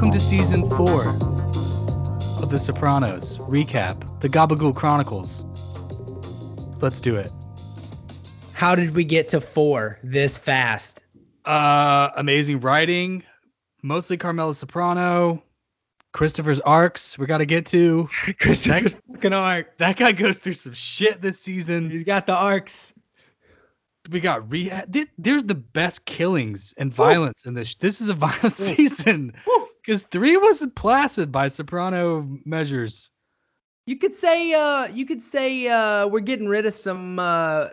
Welcome to season four of The Sopranos recap, the Gabagool Chronicles. Let's do it. How did we get to four this fast? Uh, amazing writing, mostly Carmela Soprano, Christopher's arcs. We got to get to Christopher's fucking arc. that guy goes through some shit this season. He's got the arcs. We got rehab. There's the best killings and violence in this. This is a violent season because three wasn't placid by Soprano measures. You could say, uh, you could say, uh, we're getting rid of some, uh,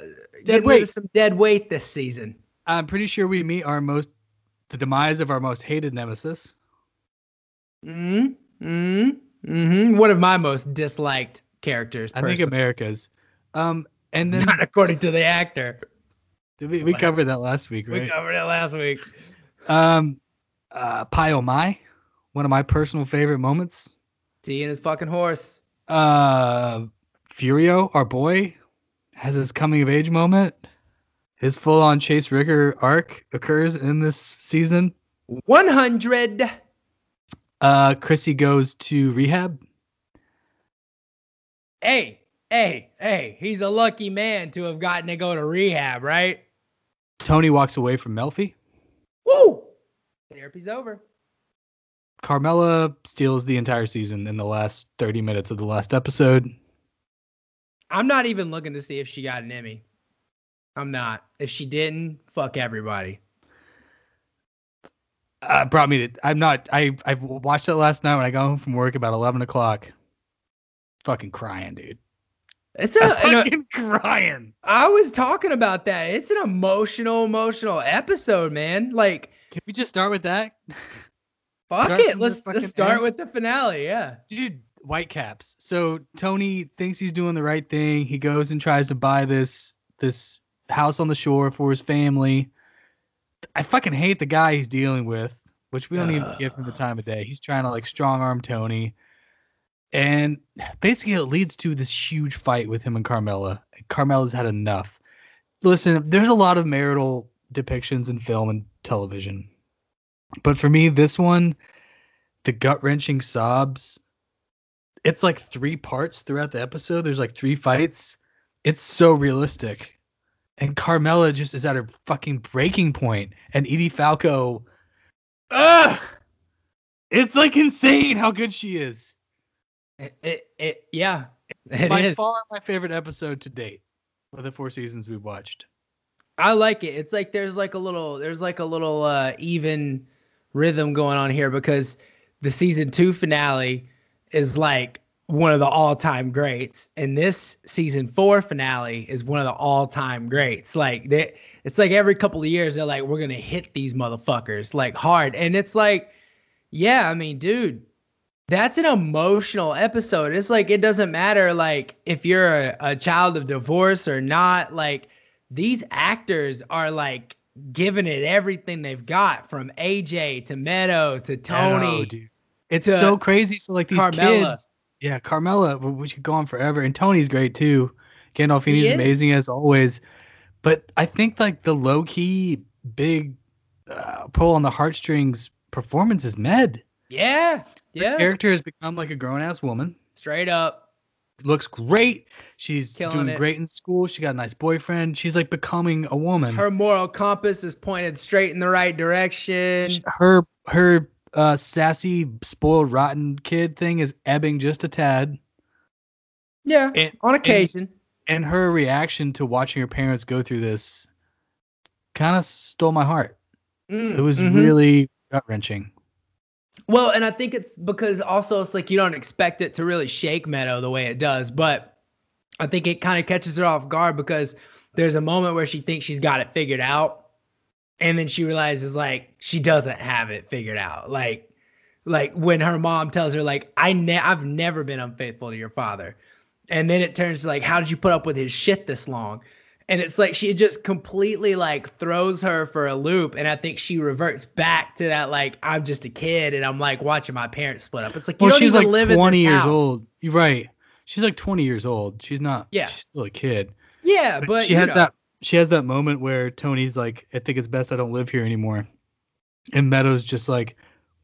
Dead weight. of some dead weight this season. I'm pretty sure we meet our most, the demise of our most hated nemesis. Mm-hmm. Hmm. Hmm. One of my most disliked characters. I think. America's. Um, and then not according to the actor. did we, we covered that last week, We covered it last week. Um, uh, Pai Oh My, one of my personal favorite moments. T and his fucking horse. Uh, Furio, our boy, has his coming of age moment. His full on Chase Rigger arc occurs in this season. One hundred. Uh, Chrissy goes to rehab. Hey, hey, hey! He's a lucky man to have gotten to go to rehab, right? Tony walks away from Melfi. Woo! Therapy's over. Carmela steals the entire season in the last 30 minutes of the last episode. I'm not even looking to see if she got an Emmy. I'm not. If she didn't, fuck everybody. Uh, brought me to. I'm not. I I watched it last night when I got home from work about 11 o'clock. Fucking crying, dude. It's a. know, fucking crying. I was talking about that. It's an emotional, emotional episode, man. Like, Can we just start with that, fuck Start it. Let's let's start end? with the finale. Yeah. dude? Whitecaps. So Tony thinks he's doing the right thing. He goes and tries to buy this this house on the shore for his family. I fucking hate the guy he's dealing with, which we don't even give him the time of day. He's trying to like strong arm Tony. And basically it leads to this huge fight with him and Carmela. Carmela's had enough. Listen, there's a lot of marital depictions in film and television. But for me, this one, the gut wrenching sobs, it's like three parts throughout the episode. There's like three fights. It's so realistic. And Carmela just is at her fucking breaking point. And Edie Falco, ugh, it's like insane how good she is. It, it, it yeah. It By is. far my favorite episode to date of the four seasons we've watched. I like it. It's like there's like a little there's like a little uh even rhythm going on here because the season 2 finale is like one of the all-time greats and this season 4 finale is one of the all-time greats. Like they it's like every couple of years they're like we're to hit these motherfuckers like hard and it's like yeah, I mean, dude, that's an emotional episode. It's like it doesn't matter like if you're a, a child of divorce or not like these actors are like giving it everything they've got from AJ to Meadow to Tony. know. It's to so crazy. So like these Carmela. kids, yeah, Carmela, we could go on forever, and Tony's great too. Gandolfini's is. amazing as always, but I think like the low key big uh, pull on the heartstrings performance is Med. Yeah. Her Yeah. character has become like a grown ass woman. Straight up. Looks great. She's Killing doing it. great in school. She got a nice boyfriend. She's like becoming a woman. Her moral compass is pointed straight in the right direction. Her her uh, sassy, spoiled, rotten kid thing is ebbing just a tad. Yeah. And, On occasion. and her reaction to watching her parents go through this kind of stole my heart. Mm, It was mhm. really gut wrenching. Well, and I think it's because also it's like you don't expect it to really shake Meadow the way it does, but I think it kind of catches her off guard because there's a moment where she thinks she's got it figured out, and then she realizes like she doesn't have it figured out. Like, like when her mom tells her like I ne- I've never been unfaithful to your father, and then it turns to like how did you put up with his shit this long? And it's like she just completely like throws her for a loop. And I think she reverts back to that, like, I'm just a kid and I'm like watching my parents split up. It's like, Well, she's like live 20 this years house. old. You're right. She's like 20 years old. She's not. Yeah. She's still a kid. Yeah, but she has know, that. She has that moment where Tony's like, "I think it's best I don't live here anymore," and Meadows just like,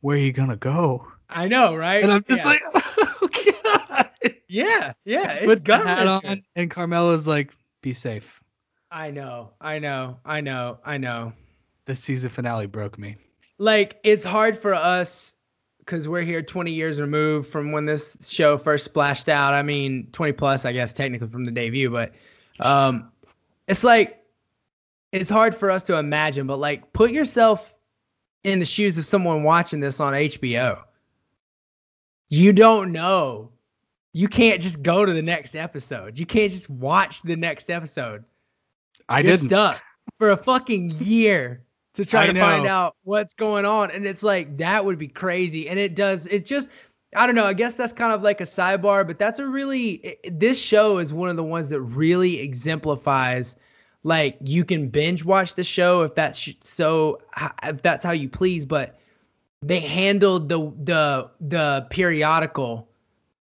where are you gonna go? I know, right? And I'm just Yeah. like, oh god. yeah, yeah. It's Puts the gut hat on, and Carmela's like, be safe. I know, I know, I know, I know. The season finale broke me. Like it's hard for us because we're here 20 years removed from when this show first splashed out. I mean, 20 plus, I guess, technically from the debut, but um, it's like it's hard for us to imagine. But like, put yourself in the shoes of someone watching this on HBO. You don't know. You can't just go to the next episode. You can't just watch the next episode. I didn't. stuck for a fucking year to try I to find out what's going on. And it's like that would be crazy. And it does, it's just I don't know. I guess that's kind of like a sidebar, but that's a really i- this show is one of the ones that really exemplifies like you can binge watch the show if that's sh- so if that's how you please, but they handled the the the periodical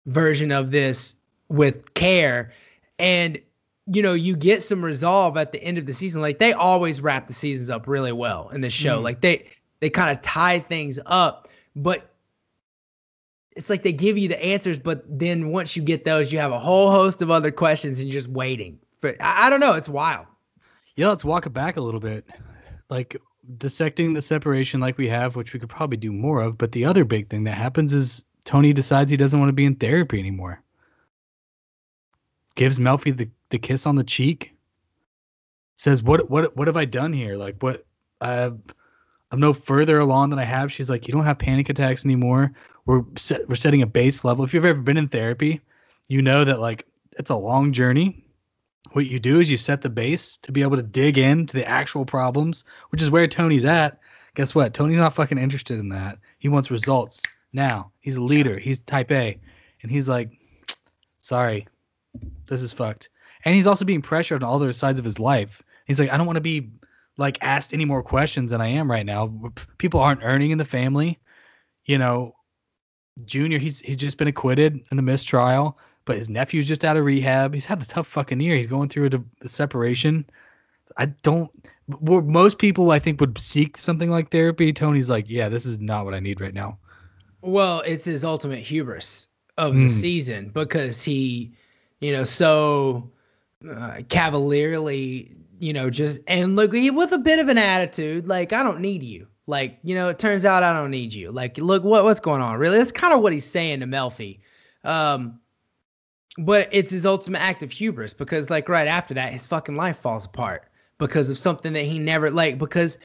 version of this with care and you know you get some resolve at the end of the season like they always wrap the seasons up really well in this show Mhm. like they they kind of tie things up but it's like they give you the answers but then once you get those you have a whole host of other questions and you're just waiting for i, I don't know it's wild Yeah, let's walk it back a little bit. Like dissecting the separation like we have, which we could probably do more of. But the other big thing that happens is Tony decides he doesn't want to be in therapy anymore. Gives Melfi the, the kiss on the cheek. Says, What what what have I done here? Like what I'm no further along than I have. She's like, You don't have panic attacks anymore. We're set, we're setting a base level. If you've ever been in therapy, you know that like it's a long journey what you do is you set the base to be able to dig into the actual problems, which is where Tony's at. Guess what? Tony's not fucking interested in that. He wants results now. He's a leader. He's type A. And he's like, sorry, this is fucked. And he's also being pressured on all other sides of his life. He's like, I don't want to be like asked any more questions than I am right now. People aren't earning in the family. You know, Junior, he's he's just been acquitted in a mistrial but his nephew's just out of rehab. He's had a tough fucking year. He's going through a, a separation. I don't. Most people, I think, would seek something like therapy. Tony's like, yeah, this is not what I need right now. Well, it's his ultimate hubris of the Mm. season because he, you know, so uh, cavalierly, you know, just and look with a bit of an attitude, like I don't need you. Like, you know, it turns out I don't need you. Like, look what what's going on. Really, that's kind of what he's saying to Melfi. Um, but it's his ultimate act of hubris because, like, right after that, his fucking life falls apart because of something that he never like because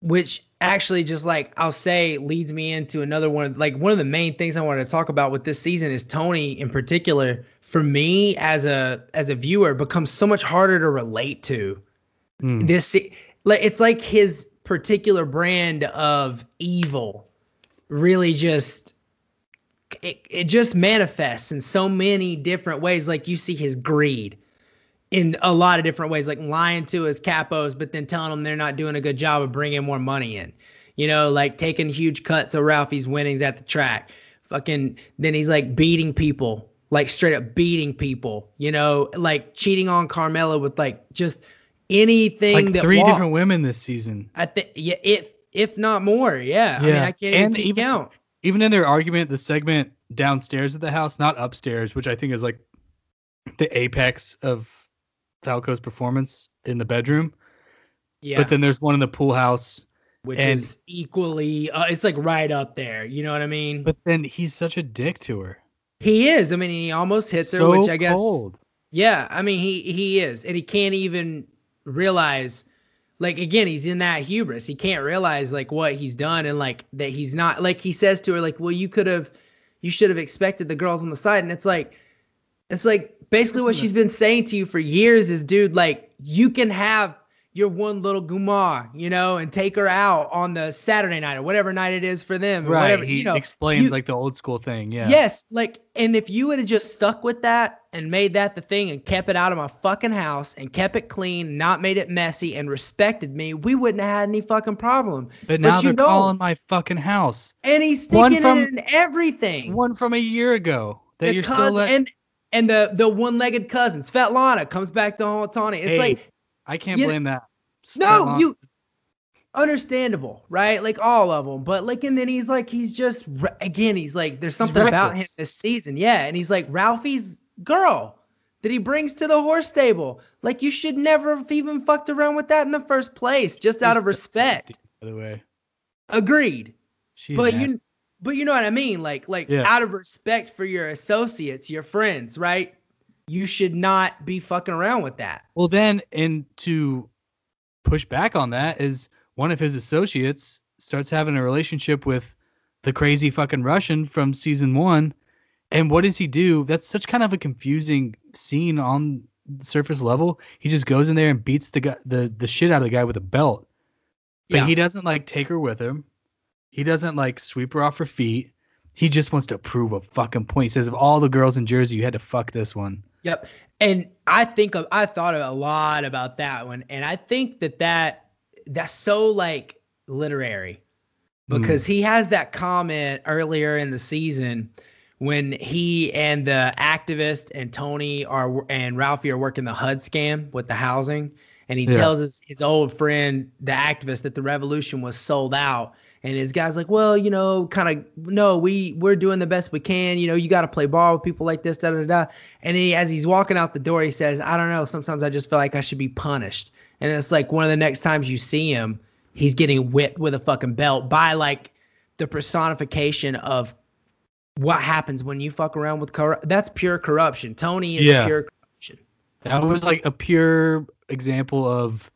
which actually just like I'll say leads me into another one like one of the main things I wanted to talk about with this season is Tony in particular for me as a as a viewer becomes so much harder to relate to. Mm. this like it's like his particular brand of evil really just it, it just manifests in so many different ways. Like you see his greed in a lot of different ways like lying to his capos but then telling them they're not doing a good job of bringing more money in. You know like taking huge cuts of ralphie's winnings at the track. Fucking then he's like beating people like straight up beating people you know like cheating on carmela with like just anything Like that three different women this season. I think yeah, if if not more, yeah. I mean, Yeah, I can't even and keep even- count. Even in their argument, the segment downstairs at the house, not upstairs, which I think is like the apex of Falco's performance in the bedroom. Yeah, But then there's one in the pool house. which and- is equally, uh, it's like right up there. You know what I mean? But then he's such a dick to her. He is. I mean, he almost hits her, so which I guess. cold. Yeah, I mean, he he is, and he can't even realize. Like again, he's in that hubris. He can't realize like what he's done, and like that he's not. Like he says to her, like, "Well, you could have, you should have expected the girls on the side." And it's like, it's like basically what she's been saying to you for years is, dude, like you can have your one little guma, you know, and take her out on the Saturday night or whatever night it is for them, Right. whatever, he you know. explains you- like the old school thing. Yeah. Yes, like, and if you would have just stuck with that and made that the thing and kept it out of my fucking house and kept it clean, not made it messy and respected me, we wouldn't have had any fucking problem. But now you they're don't. calling my fucking house. And he's One sticking from- it in everything. One from a year ago that The you're still cous- let. and and the the one-legged cousin, Svetlana, comes back to haunt Tony. It's Hey, like I can't you- blame that. no, Svetlana- you understandable, right? Like all of them, but like, and then he's like, he's just again, he's like, there's something about him this season, yeah, and he's like Ralphie's girl that he brings to the horse stable. Like you should never have even fucked around with that in the first place, just out of respect. By the way, agreed. She's but nasty. you, but you know what I mean, like, like yeah. out of respect for your associates, your friends, right? You should not be fucking around with that. Well, then, and to push back on that is one of his associates starts having a relationship with the crazy fucking Russian from season one. And what does he do? That's such kind of a confusing scene on the surface level. He just goes in there and beats the guy, the the shit out of the guy with a belt. But yeah. he doesn't like take her with him. He doesn't like sweep her off her feet. He just wants to prove a fucking point. He says, of all the girls in Jersey, you had to fuck this one. Yep. And I think of, I thought a lot about that one. And I think that that that's so like literary because mm. he has that comment earlier in the season when he and the activist and Tony are and Ralphie are working the HUD scam with the housing. And he yeah. tells his, his old friend, the activist, that the revolution was sold out. And his guy's like, well, you know, kind of, no, we we're doing the best we can. You know, you got to play ball with people like this, da da da. And he, as he's walking out the door, he says, I don't know. Sometimes I just feel like I should be punished. And it's like one of the next times you see him, he's getting whipped with a fucking belt by like the personification of what happens when you fuck around with corrupt. That's pure corruption. Tony is yeah. pure corruption. That was like a pure example of,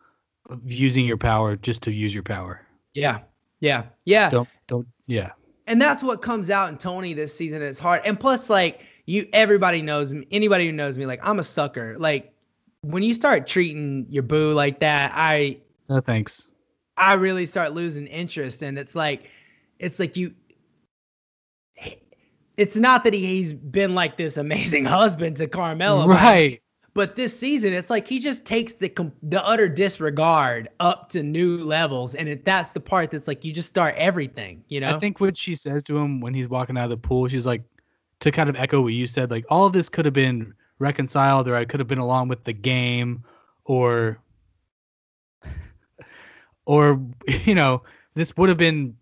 of using your power just to use your power. Yeah. Yeah. Yeah. Don't don't yeah. And that's what comes out in Tony this season. It's hard. And plus, like you everybody knows me, anybody who knows me, like I'm a sucker. Like when you start treating your boo like that, I no thanks. I really start losing interest. And it's like it's like you it's not that he, he's been like this amazing husband to Carmela, right? But this season, it's like he just takes the the utter disregard up to new levels, and it, that's the part that's like you just start everything. You know, I think what she says to him when he's walking out of the pool, she's like, to kind of echo what you said, like all of this could have been reconciled, or I could have been along with the game, or, or you know, this would have been,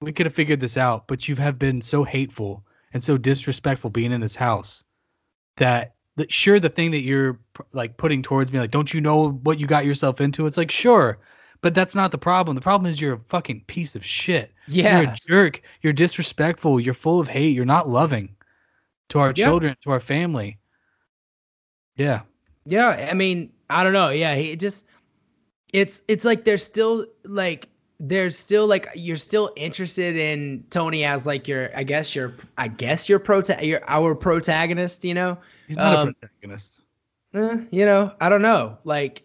we could have figured this out, but you have been so hateful and so disrespectful being in this house that the, sure the thing that you're like putting towards me like don't you know what you got yourself into? It's like sure but that's not the problem. The problem is you're a fucking piece of shit. Yeah you're a jerk. You're disrespectful. You're full of hate. You're not loving to our children to our family. Yeah. Yeah i mean i don't know. Yeah he just it's it's like there's still like there's still like you're still interested in Tony as like your I guess your I guess your prota your our protagonist, you know? He's not um, a protagonist. Eh, you know, I don't know. Like,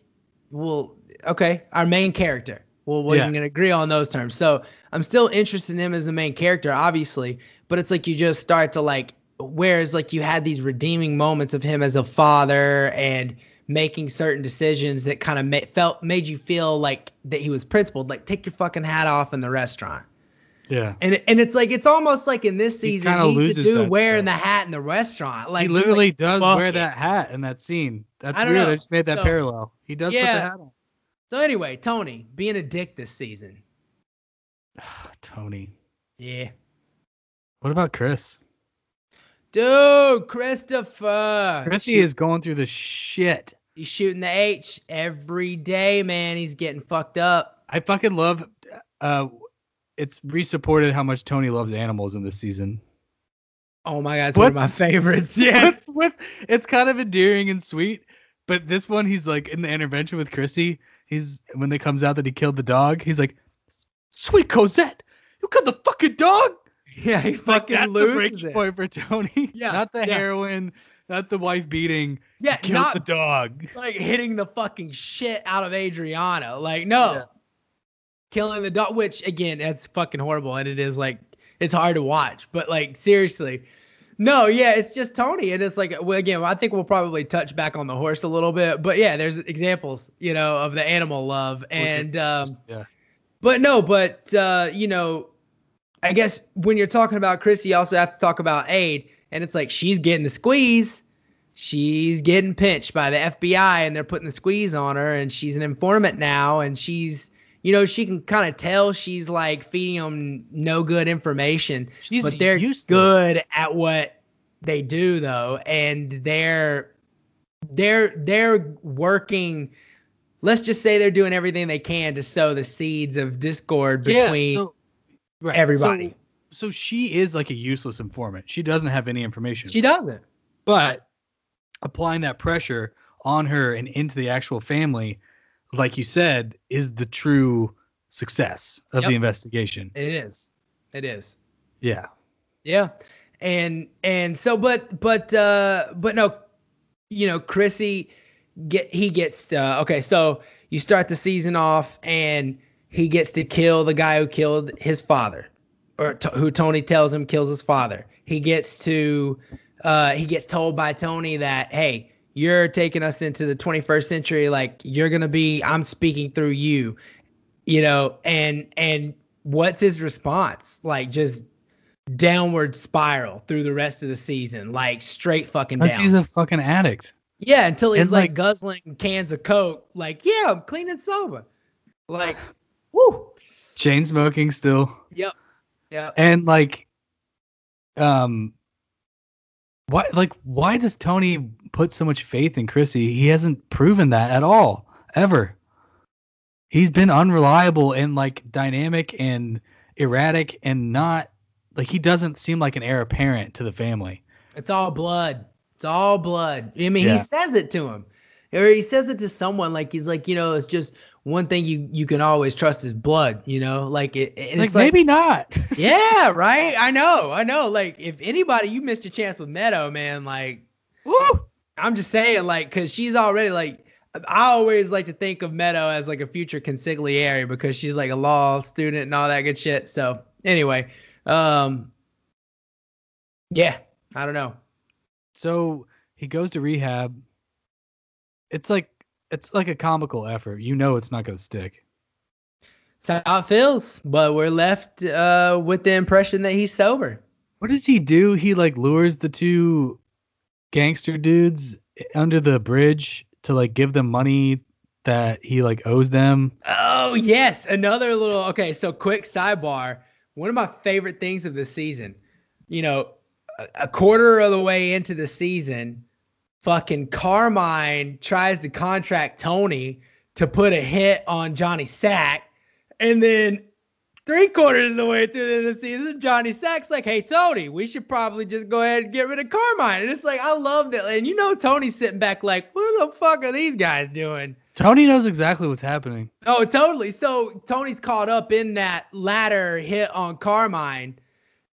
well, okay, our main character. Well, we yeah. can agree on those terms. So I'm still interested in him as the main character, obviously, but it's like you just start to like whereas like you had these redeeming moments of him as a father and making certain decisions that kind of ma- felt made you feel like that he was principled. Like take your fucking hat off in the restaurant. Yeah. And and it's like it's almost like in this season he he's the dude wearing stuff. the hat in the restaurant. Like he literally like, does wear it. that hat in that scene. That's I weird. Know. I just made that so, parallel. He does yeah. put the hat on. So anyway, Tony being a dick this season. Tony. Yeah. What about Chris? Dude, Christopher. Chrissy is going through the shit. He's shooting the H every day, man. He's getting fucked up. I fucking love. Uh, it's resupported how much Tony loves animals in this season. Oh my god, it's What's, one of my favorites. Yeah, with, it's kind of endearing and sweet. But this one, he's like in the intervention with Chrissy. He's when it comes out that he killed the dog. He's like, "Sweet Cosette, you killed the fucking dog." Yeah, he fucking like, that's loses the breaking it. point for Tony. Yeah, not the yeah. heroin, not the wife beating. Yeah, not the dog. Like hitting the fucking shit out of Adriana. Like no, yeah. killing the dog. Which again, that's fucking horrible, and it is like it's hard to watch. But like seriously, no, yeah, it's just Tony, and it's like well, again, I think we'll probably touch back on the horse a little bit, but yeah, there's examples, you know, of the animal love, and um, yeah, but no, but uh, you know, I guess when you're talking about Chrissy, you also have to talk about Ade and it's like she's getting the squeeze. She's getting pinched by the FBI and they're putting the squeeze on her and she's an informant now and she's you know, she can kind of tell she's like feeding them no good information. She's but they're useless. good at what they do though, and they're they're they're working. Let's just say they're doing everything they can to sow the seeds of discord between so, right, everybody. So, so she is like a useless informant. She doesn't have any information. she doesn't. but applying that pressure on her and into the actual family, like you said, is the true success of Yep. the investigation. It is. It is. Yeah. Yeah. And and so but but uh but no you know Chrissy get he gets uh okay so you start the season off and he gets to kill the guy who killed his father or t- who Tony tells him kills his father. He gets to uh he gets told by Tony that hey you're taking us into the 21st century like you're going to be I'm speaking through you you know and and what's his response like just downward spiral through the rest of the season, like straight fucking down. he's a fucking addict. yeah, until he's like, like- guzzling cans of coke, like yeah, I'm clean and sober. Like, whoo, Chain smoking still. yep, yeah. And like um why like why does Tony put so much faith in Chrissy? He hasn't proven that at all. Ever. He's been unreliable and like dynamic and erratic and not like he doesn't seem like an heir apparent to the family. It's all blood. It's all blood. I mean, Yeah. he says it to him, or he says it to someone. Like he's like, you know, it's just one thing you you can always trust is blood. You know, like it. and like, it's like maybe not. yeah, right. I know, I know. Like if anybody, you missed your chance with Meadow, man. Like, woo. I'm just saying, like, cause she's already like. I always like to think of Meadow as like a future consigliere because she's like a law student and all that good shit. So anyway, um, yeah, I don't know. So he goes to rehab. It's like it's like a comical effort. You know it's not gonna stick. That's how it feels, but we're left uh, with the impression that he's sober. What does he do? He like lures the two gangster dudes under the bridge to like give them money that he like owes them. Oh yes, another little okay. So quick sidebar. One of my favorite things of the season, you know, a quarter of the way into the season, fucking Carmine tries to contract Tony to put a hit on Johnny Sack, and then three quarters of the way through the season, Johnny Sack's like, "Hey Tony, we should probably just go ahead and get rid of Carmine." And it's like, I loved it, and you know, Tony's sitting back like, "What the fuck are these guys doing?" Tony knows exactly what's happening. Oh, totally. So Tony's caught up in that latter hit on Carmine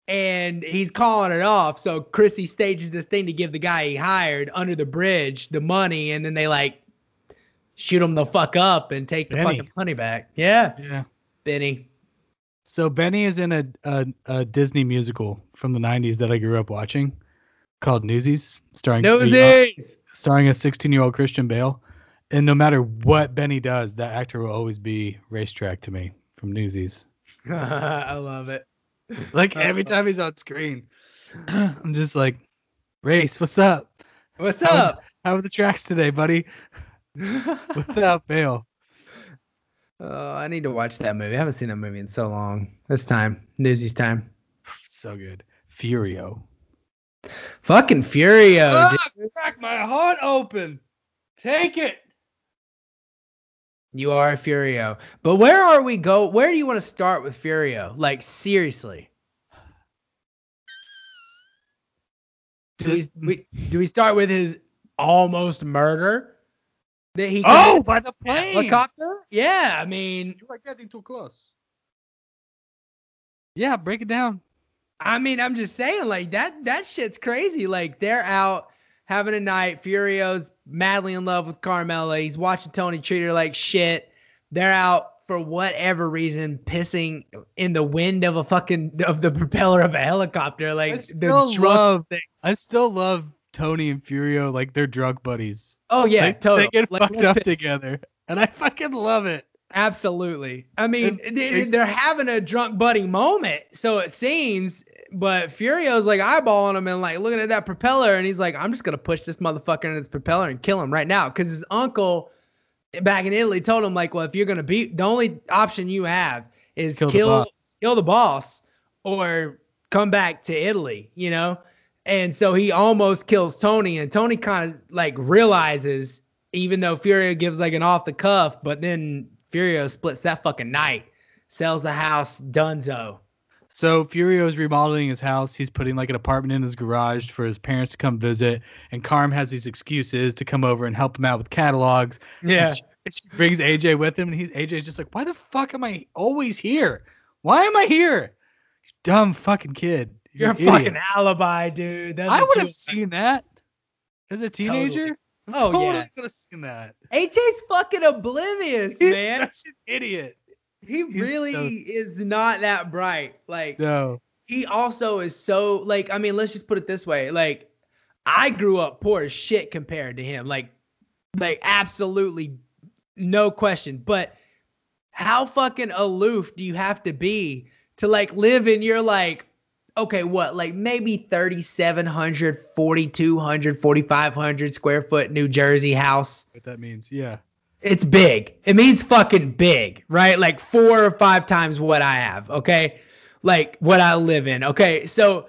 and he's calling it off. So Chrissy stages this thing to give the guy he hired under the bridge the money and then they like shoot him the fuck up and take the fucking money back. Yeah, Yeah. Benny. So Benny is in a, a a Disney musical from the '90s that I grew up watching, called Newsies, starring the, uh, starring a 16 year old Christian Bale. And no matter what Benny does, that actor will always be racetrack to me from Newsies. I love it. Like every uh-huh. time he's on screen, I'm just like, Race, what's up? What's How- up? How are the tracks today, buddy? Without fail. oh, I need to watch that movie. I haven't seen that movie in so long. This time, Newsies time. So good. Furio. Fucking Furio. Ah, dude. crack my heart open. Take it. You are a Furio. But where are we go? Where do you want to start with Furio? Like seriously. Do we, we do we start with his almost murder that he Oh, by the plane. helicopter? Yeah, I mean, You are getting too close. Yeah, break it down. I mean, I'm just saying, like that that shit's crazy. Like they're out having a night. Furio's madly in love with Carmela. He's watching Tony treat her like shit. They're out for whatever reason, pissing in the wind of a fucking of the propeller of a helicopter. Like I the still love. thing. I still love Tony and Furio like they're drug buddies. Oh yeah, they, totally. they get Like, fucked up piss. together, and I fucking love it. Absolutely. I mean, It they, they're having a drunk buddy moment, so it seems. But Furio's like eyeballing him and like looking at that propeller, and he's like, "I'm just gonna push this motherfucker in its propeller and kill him right now," because his uncle back in Italy told him like, well, if you're gonna beat, the only option you have is Kill kill the kill the, boss or come back to Italy, you know. And so he almost kills Tony, and Tony kind of like realizes, even though Furio gives like an off the cuff, but then Furio splits that fucking night, sells the house, Dunzo. So Furio's remodeling his house. He's putting like an apartment in his garage for his parents to come visit. And Carm has these excuses to come over and help him out with catalogs. Yeah. She, she brings AJ with him, and he's AJ's just like, "Why the fuck am I always here? Why am I here? You dumb fucking kid. You're a an idiot." fucking alibi, dude. That's I would have seen that as a teenager. Oh, totally yeah. would have seen that. AJ's fucking oblivious, He's man. such an idiot. He really so- is not that bright. Like No. he also is so like I mean, let's just put it this way. Like I grew up poor as shit compared to him. Like like absolutely no question. But how fucking aloof do you have to be to like live in your like okay, what? Like maybe 3700, 4200, 4500 square foot New Jersey house What that means? Yeah. It's big. It means fucking big, right? Like four or five times what I have, okay? Like what I live in, okay? So,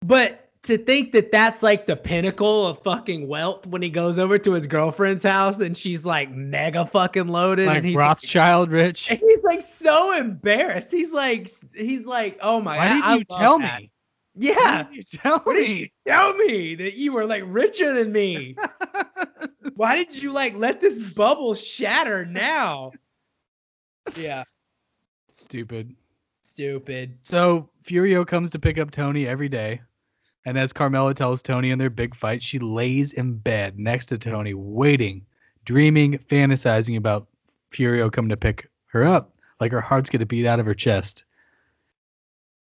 but to think that that's like the pinnacle of fucking wealth when he goes over to his girlfriend's house and she's like mega fucking loaded Like and he's Rothschild rich. like, he's like so embarrassed. He's like, he's like, oh my Why god, Why did you tell that. me? Yeah, Why did you tell What did you me? tell me that you were like richer than me? Why did you like let this bubble shatter now? Yeah, Stupid. stupid. So Furio comes to pick up Tony every day. And as Carmela tells Tony in their big fight, she lays in bed next to Tony, waiting, dreaming, fantasizing about Furio coming to pick her up, like her heart's gonna beat out of her chest.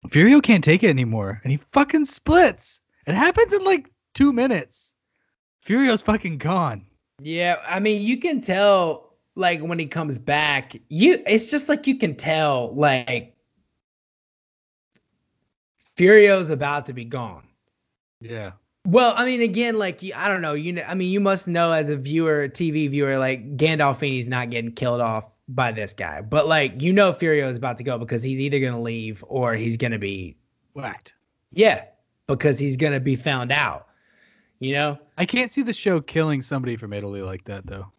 Furio can't take it anymore, and he fucking splits. It happens in like two minutes. Furio's fucking gone. Yeah, I mean, you can tell like when he comes back, you it's just like you can tell like Furio's about to be gone. Yeah. Well, I mean, again, like I don't know, you know, I mean, you must know as a viewer, TV viewer, like Gandolfini's not getting killed off by this guy, but like you know, Furio is about to go because he's either gonna leave or he's gonna be, Whacked. yeah, because he's gonna be found out. You know, I can't see the show killing somebody from Italy like that though.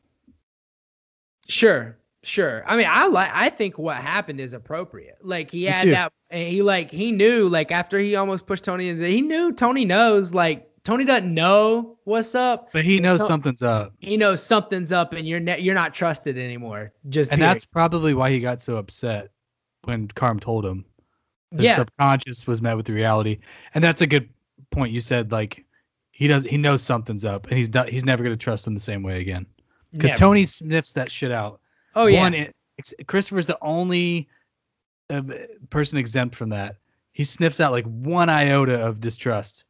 Sure, sure. I mean, I like. I think what happened is appropriate. Like he had that. and He like he knew like after he almost pushed Tony into. He knew Tony knows like Tony doesn't know what's up. But he knows something's up. He knows something's up, and you're ne- you're not trusted anymore. Just And period. that's probably why he got so upset when Carm told him. The yeah, subconscious was met with reality. And that's a good point. You said like he does he knows something's up and he's not, he's never gonna trust him the same way again. Because Tony sniffs that shit out. Oh yeah. One, it, Christopher's the only uh, person exempt from that. He sniffs out like one iota of distrust.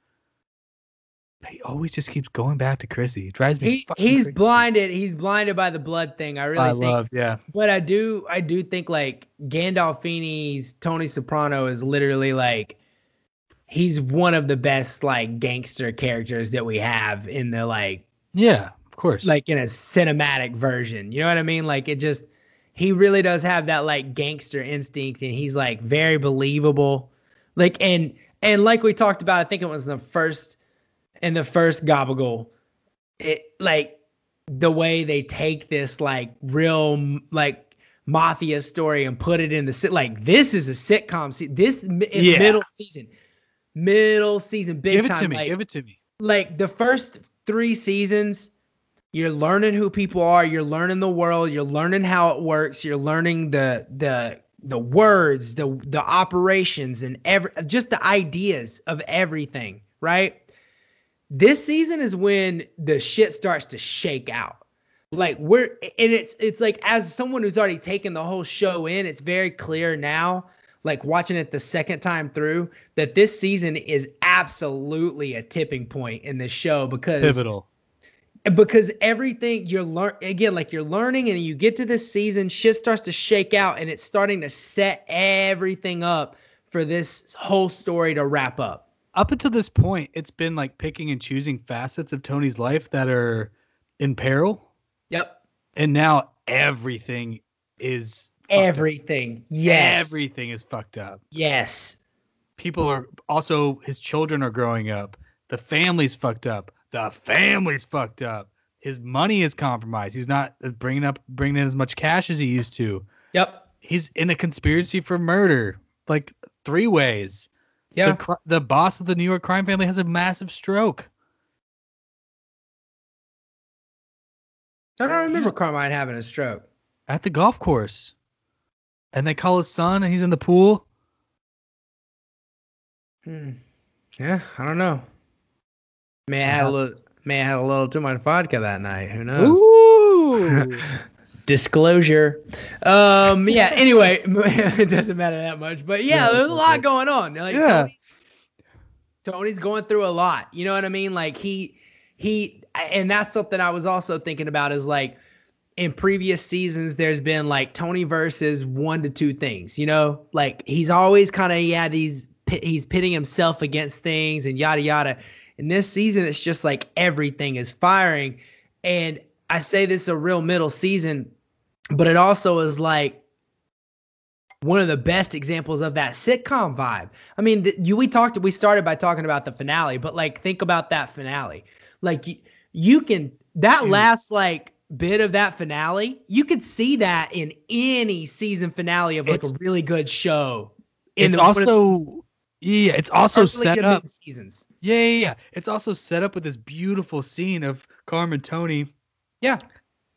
But he always just keeps going back to Chrissy. It drives me. he, he's crazy. blinded. He's blinded by the blood thing. I really I think love, yeah. But I do, I do think like Gandolfini's Tony Soprano is literally like he's one of the best like gangster characters that we have in the like Yeah, of course. like in a cinematic version. You know what I mean? Like it just he really does have that like gangster instinct and he's like very believable. Like and and like we talked about, I think it was in the first in the first Gobble it like the way they take this like real like mafia story and put it in the sit like this is a sitcom se- this in Yeah. middle season middle season big give it time to me. like, give it to me. like the first three seasons you're learning who people are you're learning the world you're learning how it works you're learning the the the words the the operations and every just the ideas of everything right this season is when the shit starts to shake out like we're and it's it's like as someone who's already taken the whole show in it's very clear now like watching it the second time through that this season is absolutely a tipping point in this show because Pivotal. because everything you're learn again like you're learning and you get to this season shit starts to shake out and it's starting to set everything up for this whole story to wrap up Up until this point, it's been like picking and choosing facets of Tony's life that are in peril. yep and now everything is. Everything. Yes. Everything is fucked up. Yes. People are also his children are growing up. The family's fucked up. The family's fucked up. His money is compromised. He's not bringing up bringing in as much cash as he used to. Yep. He's in a conspiracy for murder, like three ways. Yeah. The, the boss of the New York crime family has a massive stroke. I don't remember Carmine having a stroke. at the golf course. And they call his son and he's in the pool. Hmm. Yeah, I don't know. May I had a little may I had a little too much vodka that night. Who knows? Ooh. Disclosure. Um yeah, anyway, it doesn't matter that much. But yeah, Yeah, there's a lot going on. Like Yeah. Tony, Tony's going through a lot. You know what I mean? Like he he and that's something I was also thinking about is like in previous seasons there's been like Tony versus one to two things, you know? Like he's always kind of he had these he's pitting himself against things and yada yada. And this season it's just like everything is firing and I say this is a real middle season, but it also is like one of the best examples of that sitcom vibe. I mean, the, you we talked we started by talking about the finale, but like think about that finale. Like you, you can that Dude. last like bit of that finale, you could see that in any season finale of like It's- a really good show. In it's the- also yeah, it's also set up. seasons. Yeah, yeah, yeah. It's also set up with this beautiful scene of Carmen Tony Yeah.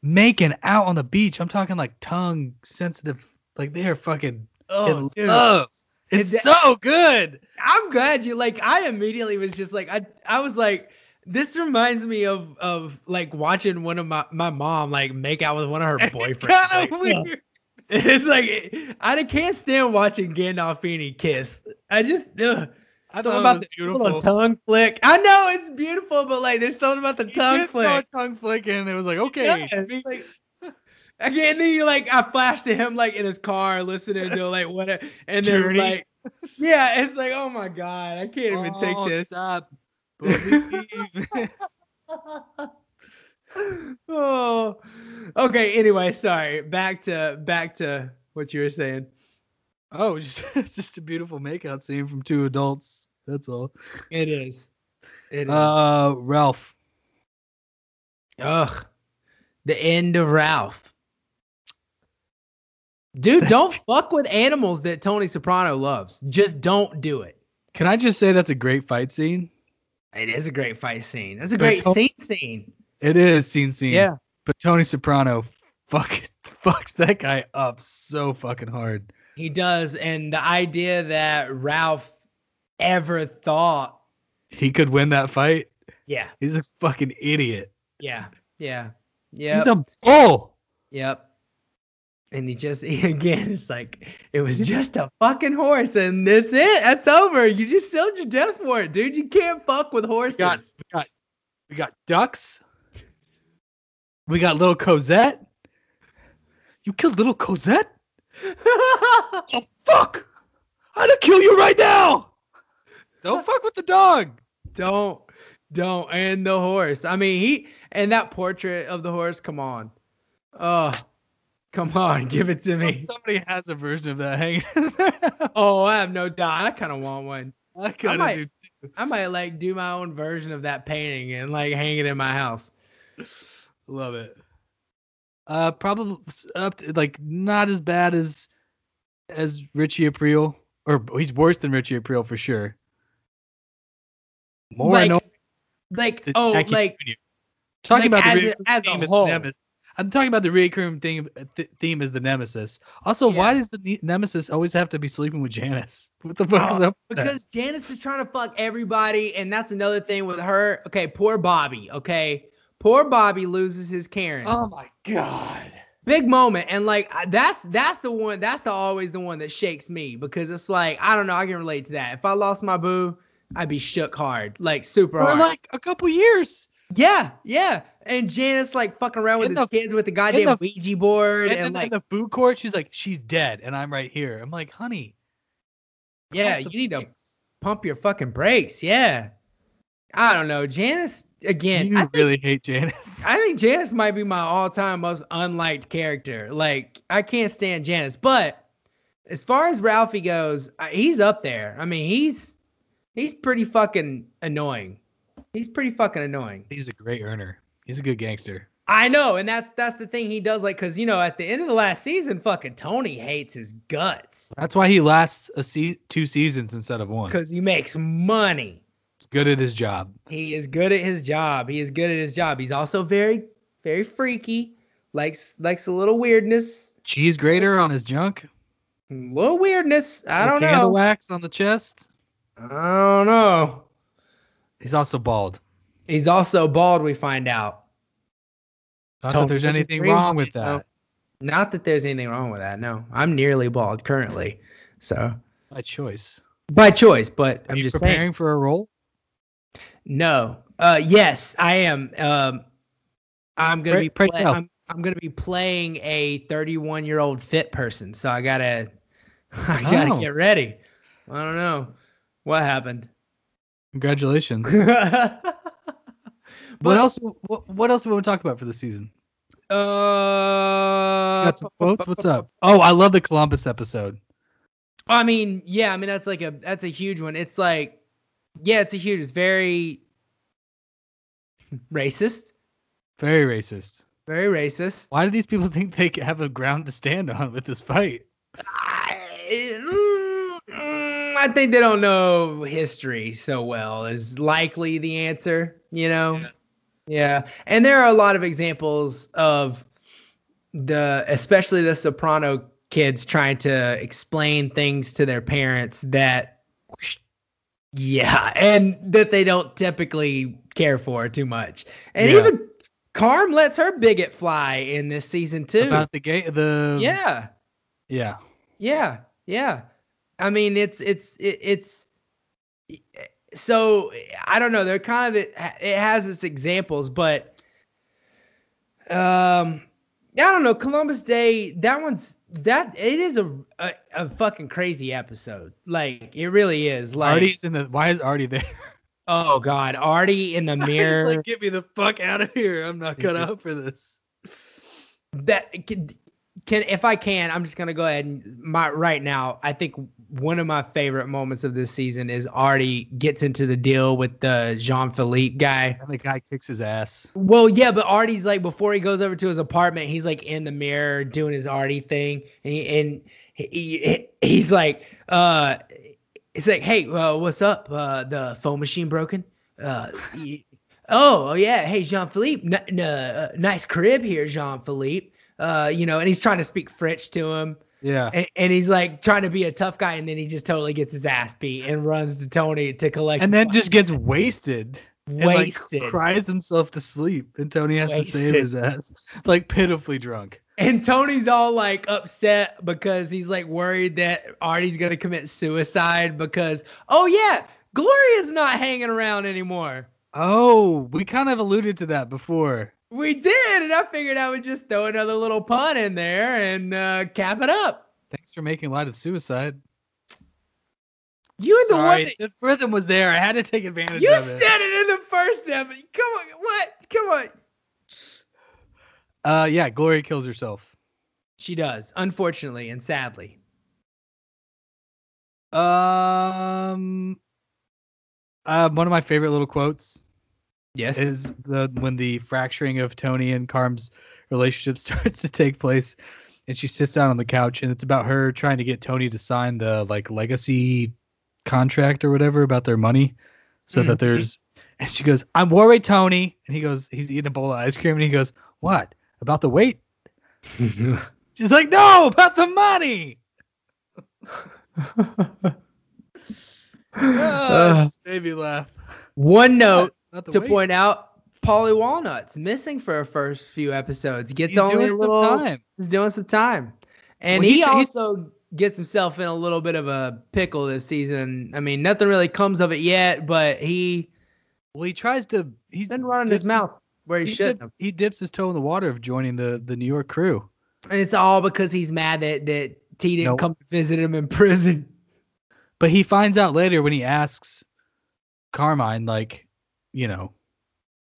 making out on the beach. I'm talking like tongue sensitive, like they are fucking Oh, in love. It's It- so good. I'm glad you like. I immediately was just like, I I was like, this reminds me of of like watching one of my my mom like make out with one of her boyfriends. kind of Like, weird. It's like I can't stand watching Gandolfini kiss. I just ugh. I something thought about the beautiful. tongue flick. I know it's beautiful, but like there's something about the He tongue just saw a flick. tongue flick, and it was like, okay, Yeah, like, again, then you like I flashed to him like in his car listening to like what, and then Journey. like, yeah, it's like oh my god, I can't even take Oh, this. Stop. Oh, okay. Anyway, sorry. Back to back to what you were saying. oh, it's just, it's just a beautiful makeout scene from two adults. That's all. It is. It is. Uh, Ralph. Ugh. The end of Ralph. Dude, don't fuck with animals that Tony Soprano loves. Just don't do it. Can I just say that's a great fight scene? It is a great fight scene. That's a But great Tony- scene scene. It is scene scene. Yeah. But Tony Soprano fuck fucks that guy up so fucking hard. He does. And the idea that Ralph ever thought. He could win that fight. Yeah. He's a fucking idiot. Yeah. Yeah. Yeah. He's a bull. Yep. And he just again, it's like it was just a fucking horse, and that's it. That's over. You just sealed your death for it, dude. You can't fuck with horses. We got we got we got ducks. We got little Cosette. You killed little Cosette? Oh fuck! I'd kill you right now. Don't fuck with the dog. don't, don't, and the horse. I mean, he and that portrait of the horse. Come on, oh, come on, give it to me. Somebody has a version of that hanging. Oh, I have no doubt. I kind of want one. I kind might- of do. I might like do my own version of that painting and like hang it in my house. Love it. Uh, probably up to, like not as bad as as Richie Aprile, or he's worse than Richie Aprile for sure. More like, annoying like oh, like Jr. talking like, about as the a- as a theme as the whole. nemesis. I'm talking about the recurring theme uh, th- theme as the nemesis. Also, why does the ne- nemesis always have to be sleeping with Janice? What the oh, fuck is Oh, up with that? because Janice is trying to fuck everybody, and that's another thing with her. Okay, poor Bobby. Okay, poor Bobby loses his Karen. Oh my god. Big moment, and like that's that's the one. That's the always the one that shakes me because it's like I don't know. I can relate to that. If I lost my boo, I'd be shook hard, like super For hard. like a couple years. yeah, yeah. And Janice like fucking around with In his the- kids with the goddamn the- Ouija board, And, and, then like in the food court, she's like, she's dead, and I'm right here. I'm like, honey. Yeah, you need to pump your fucking brakes. Yeah. I don't know. Janice, again, you I think, really hate Janice. I think Janice might be my all-time most unliked character. Like I can't stand Janice, but as far as Ralphie goes, he's up there. I mean, he's he's pretty fucking annoying. He's pretty fucking annoying. He's a great earner. He's a good gangster. I know, and that's that's the thing he does. Like, cause you know, at the end of the last season, fucking Tony hates his guts That's why he lasts a se- two seasons instead of one. because he makes money. He's good at his job. He is good at his job. He is good at his job. He's also very, very freaky. Likes likes a little weirdness. Cheese grater on his junk. A little weirdness. I don't Candle know. wax on the chest. I don't know. He's also bald. He's also bald. We find out. Not that there's anything wrong with know. that. Not that there's anything wrong with that. No, I'm nearly bald currently. So By choice. by choice, but Are I'm you just preparing saying. for a role? No. Uh, yes, I am. Um, I'm gonna Pray- be. pray tell. I'm, I'm gonna be playing a 31 year old fit person. So I gotta, I gotta Oh. get ready. I don't know what happened. Congratulations. but, what else? What, what else do we want to talk about for the season? Uh, Got some quotes. What's up? Oh, I love the Columbus episode. I mean, yeah, I mean that's like a that's a huge one. It's like, yeah, it's a huge. It's very racist. Very racist. Very racist. Why do these people think they have a ground to stand on with this fight? I, mm, I think they don't know history so well. Is likely the answer. You know. Yeah. Yeah, and there are a lot of examples of the, especially the soprano kids trying to explain things to their parents that, yeah, and that they don't typically care for too much. And Yeah. even Carm lets her bigot fly in this season too. About the gay, the yeah, yeah. yeah, yeah. I mean, it's it's it, it's so I don't know. They're kind of it, it has its examples, but um, I don't know. Columbus Day, that one's that it is a a, a fucking crazy episode. Like it really is. Like Artie's in the. Why is Artie there? oh god, Artie in the mirror. like, get me the fuck out of here. I'm not cut out for this. that can, if I can, I'm just gonna go ahead and my right now. I think one of my favorite moments of this season is Artie gets into the deal with the Jean Philippe guy. And the guy kicks his ass. Well, yeah, but Artie's like before he goes over to his apartment, he's like in the mirror doing his Artie thing, and he, and he, he- he's like, uh, it's like, hey, uh, what's up? Uh, the phone machine broken? Uh, oh yeah, hey Jean Philippe, n- n- uh, nice crib here, Jean Philippe. Uh, you know, and he's trying to speak French to him, Yeah. and, and he's like trying to be a tough guy, and then he just totally gets his ass beat and runs to Tony to collect, And then just gets wasted. and, like, wasted. cries himself to sleep, and Tony has to save his ass, like pitifully drunk. And Tony's all like upset because he's like worried that Artie's gonna commit suicide because oh yeah, Gloria's not hanging around anymore. Oh, we kind of alluded to that before. We did, and I figured I would just throw another little pun in there and uh, cap it up. Thanks for making light of suicide. You were the one that the rhythm was there. I had to take advantage you of it. You said it. it in the first episode. Come on, what? Come on. Uh, yeah, Gloria kills herself. She does, unfortunately and sadly. Um, uh, one of my favorite little quotes Yes. is the when the fracturing of Tony and Carm's relationship starts to take place, and she sits down on the couch, and it's about her trying to get Tony to sign the like legacy contract or whatever about their money, so Mhm. that there's. And she goes, "I'm worried, Tony." And he goes, "He's eating a bowl of ice cream," and he goes, "What about the weight?" She's like, "No, about the money." Oh, made me laugh. One note to point out Paulie Walnuts missing for her first few episodes. Gets He's only doing a some little time. He's doing some time. And Well, he he's- also gets himself in a little bit of a pickle this season. I mean, nothing really comes of it yet, but he, Well, he tries to. He's been running his mouth where he, He, dip- have. he dips his toe in the water of joining the the New York crew. And it's all because he's mad that, that T didn't Nope. come to visit him in prison. But he finds out later when he asks Carmine, like, you know,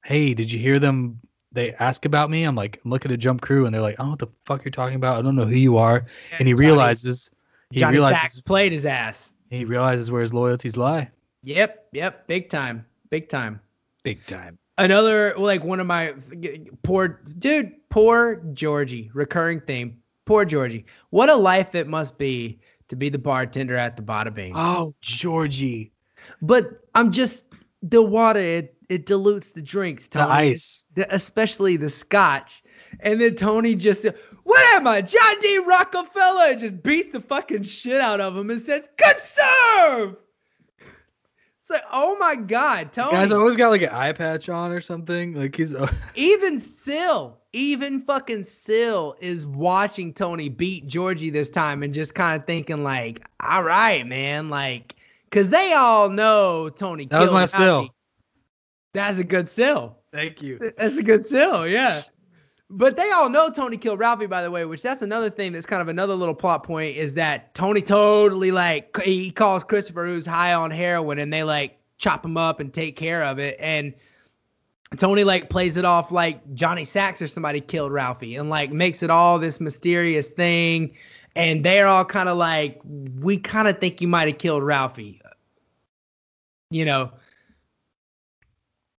"Hey, did you hear them? They ask about me." I'm like, "I'm looking at Jump Crew," and they're like, "I don't know what the fuck you're talking about. I don't know who you are." And he Johnny- realizes he Johnny realizes played his ass. he realizes where his loyalties lie. Yep, yep, big time, big time. Big time. Another like one of my poor dude, poor Georgie, recurring theme. Poor Georgie. What a life it must be to be the bartender at the Bada Bing. Oh, Georgie, But I'm just the water. It, it dilutes the drinks. the ice. the- especially the scotch. And then Tony just What am I? John D. Rockefeller just beats the fucking shit out of him and says, Good serve. It's like, oh my God, Tony. Guys always got like an eye patch on or something. Like he's even Sil, even fucking Sil is watching Tony beat Georgie this time and just kind of thinking, like, all right, man, like, because they all know Tony That was killed my Ralphie. Sil. That's a good sell. Thank you. That's a good sell, yeah. But they all know Tony killed Ralphie, by the way, which that's another thing that's kind of another little plot point is that Tony totally like he calls Christopher who's high on heroin and they like chop him up and take care of it. And Tony like plays it off like Johnny Sacks or somebody killed Ralphie and like makes it all this mysterious thing. And they're all kind of like, we kind of think you might have killed Ralphie. You know,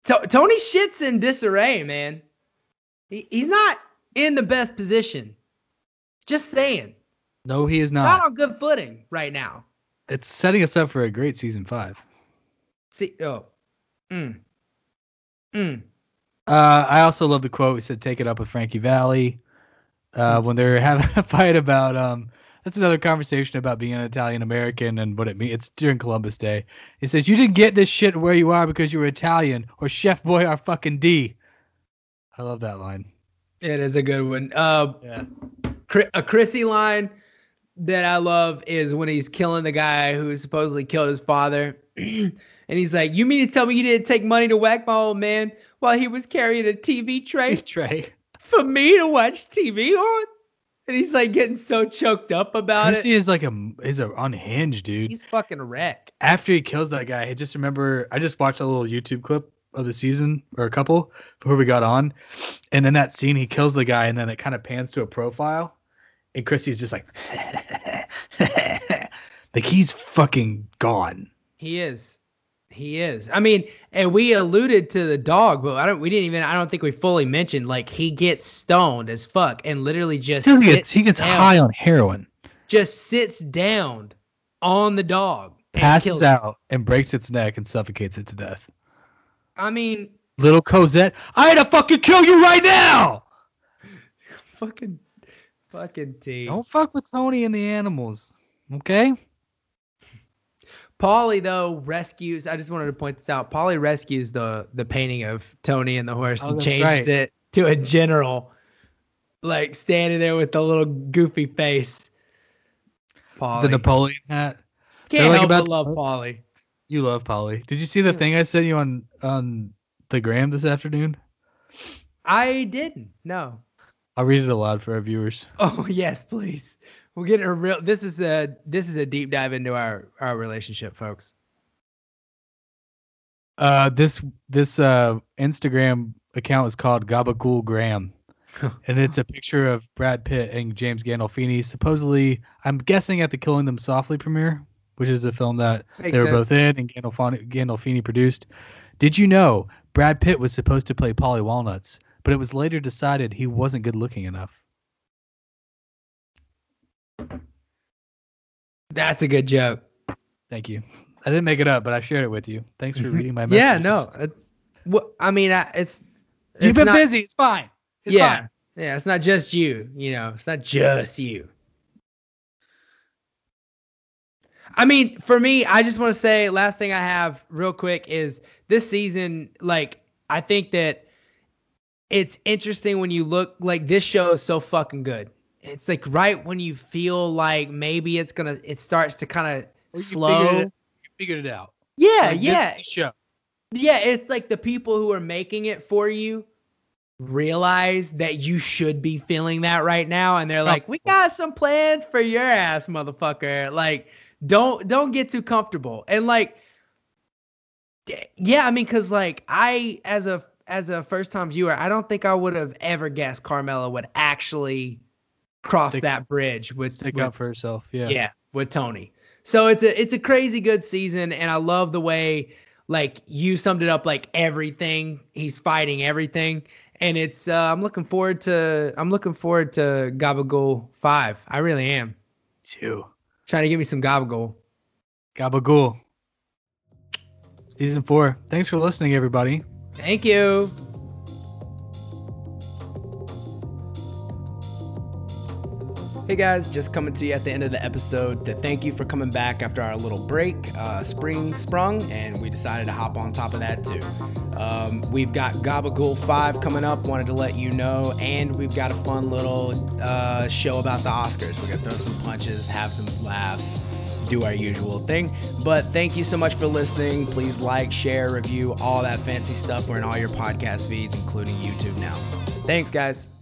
To- Tony shit's in disarray, man. He- he's not in the best position. Just saying. No, he is Not not. on good footing right now. It's setting us up for a great season five. See, oh. Mm. Mm. Uh, I also love the quote. He said, "Take it up with Frankie Valli." Uh, when they're having a fight about um, that's another conversation about being an Italian American and what it means. It's during Columbus Day. He says, "You didn't get this shit where you are because you were Italian or Chef Boy are fucking D." I love that line. It is a good one. Uh, Yeah. A Chrissy line that I love is when he's killing the guy who supposedly killed his father. and he's like, You mean to tell me you didn't take money to whack my old man while he was carrying a TV tray Trey. for me to watch TV on? And he's like getting so choked up about it. is like a is a unhinged dude. He's fucking wreck. after he kills that guy, I just remember I just watched a little YouTube clip of the season or a couple before we got on. And in that scene, he kills the guy, and then it kind of pans to a profile. And Chrissy's just like, like he's fucking gone. He is. He is. I mean, and we alluded to the dog, but I don't. We didn't even. I don't think we fully mentioned. Like he gets stoned as fuck and literally just He gets, he gets down, high on heroin, just sits down on the dog, passes it. out, and breaks its neck and suffocates it to death. I mean, Little Cosette, I had to fucking kill you right now. fucking, fucking T. Don't fuck with Tony and the animals, okay? Paulie though rescues. I just wanted to point this out. Paulie rescues the the painting of Tony and the horse Oh, and that's changes right. it to a general, like standing there with the little goofy face. Paulie. The Napoleon hat. Can't like help about but to- love Paulie. You love Paulie. Did you see the thing I sent you on on the gram this afternoon? I didn't. No. I'll read it aloud for our viewers. Oh yes, please. We're getting a real. This is a this is a deep dive into our our relationship, folks. Uh, this this uh Instagram account is called Gabagool Graham, and it's a picture of Brad Pitt and James Gandolfini. Supposedly, I'm guessing at the Killing Them Softly premiere, which is a film that Makes they were sense. both in and Gandolfini, Gandolfini produced. Did you know Brad Pitt was supposed to play Paulie Walnuts, but it was later decided he wasn't good looking enough. That's a good joke. Thank you. I didn't make it up, but I shared it with you. Thanks for mm-hmm. reading my message. yeah, no. It's, what I mean, I, it's You've been not- busy. It's fine. It's yeah, fine. yeah. It's not just you. You know, it's not just you. I mean, for me, I just want to say last thing I have real quick is this season. Like, I think that it's interesting when you look like this show is so fucking good. It's like right when you feel like maybe it's gonna, it starts to kind of you figured slow. it- You figured it out. Yeah, Like, yeah. show. Yeah, it's like the people who are making it for you realize that you should be feeling that right now and they're like, "We got some plans for your ass, motherfucker." Like, don't don't get too comfortable. And like yeah, I mean cuz like I as a as a first time viewer, I don't think I would have ever guessed Carmela would actually cross Stick- that bridge with Stick with, up for herself. Yeah. yeah. with Tony. So it's a it's a crazy good season, and I love the way like you summed it up. Like everything, he's fighting everything, and it's uh, I'm looking forward to I'm looking forward to Gabagool five. I really am Two. trying to give me some Gabagool. Gabagool. Season four. Thanks for listening, everybody. Thank you. Hey guys, just coming to you at the end of the episode to thank you for coming back after our little break. Uh, spring sprung, and we decided to hop on top of that too. Um, we've got Gabagool 5 coming up, wanted to let you know, and we've got a fun little uh, show about the Oscars. We're gonna throw some punches, have some laughs, do our usual thing. But thank you so much for listening. Please like, share, review, all that fancy stuff. We're in all your podcast feeds, including YouTube now. Thanks, guys.